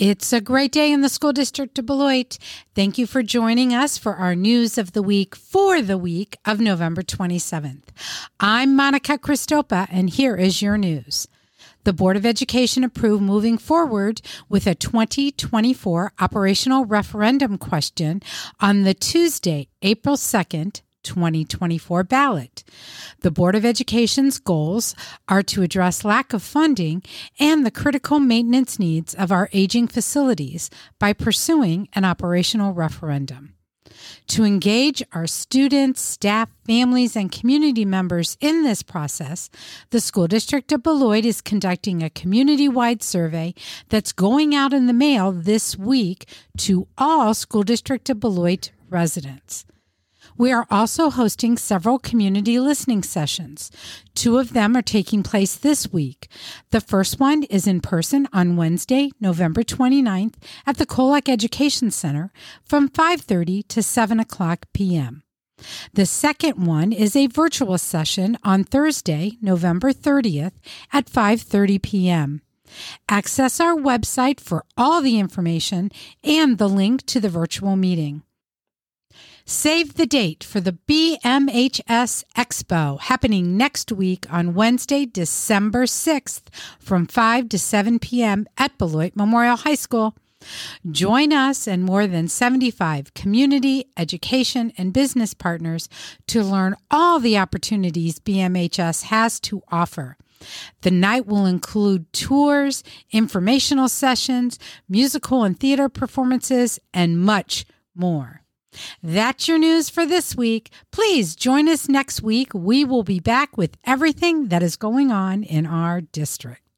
It's a great day in the school district of Beloit. Thank you for joining us for our news of the week for the week of November 27th. I'm Monica Christopa, and here is your news. The Board of Education approved moving forward with a 2024 operational referendum question on the Tuesday, April 2nd, 2024 ballot. The Board of Education's goals are to address lack of funding and the critical maintenance needs of our aging facilities by pursuing an operational referendum. To engage our students, staff, families, and community members in this process, the School District of Beloit is conducting a community wide survey that's going out in the mail this week to all School District of Beloit residents. We are also hosting several community listening sessions. Two of them are taking place this week. The first one is in person on Wednesday, November 29th at the Kolak Education Center from 5:30 to 7 o'clock p.m. The second one is a virtual session on Thursday, November 30th at 5:30 p.m. Access our website for all the information and the link to the virtual meeting. Save the date for the BMHS Expo happening next week on Wednesday, December 6th from 5 to 7 p.m. at Beloit Memorial High School. Join us and more than 75 community, education, and business partners to learn all the opportunities BMHS has to offer. The night will include tours, informational sessions, musical and theater performances, and much more. That's your news for this week. Please join us next week. We will be back with everything that is going on in our district.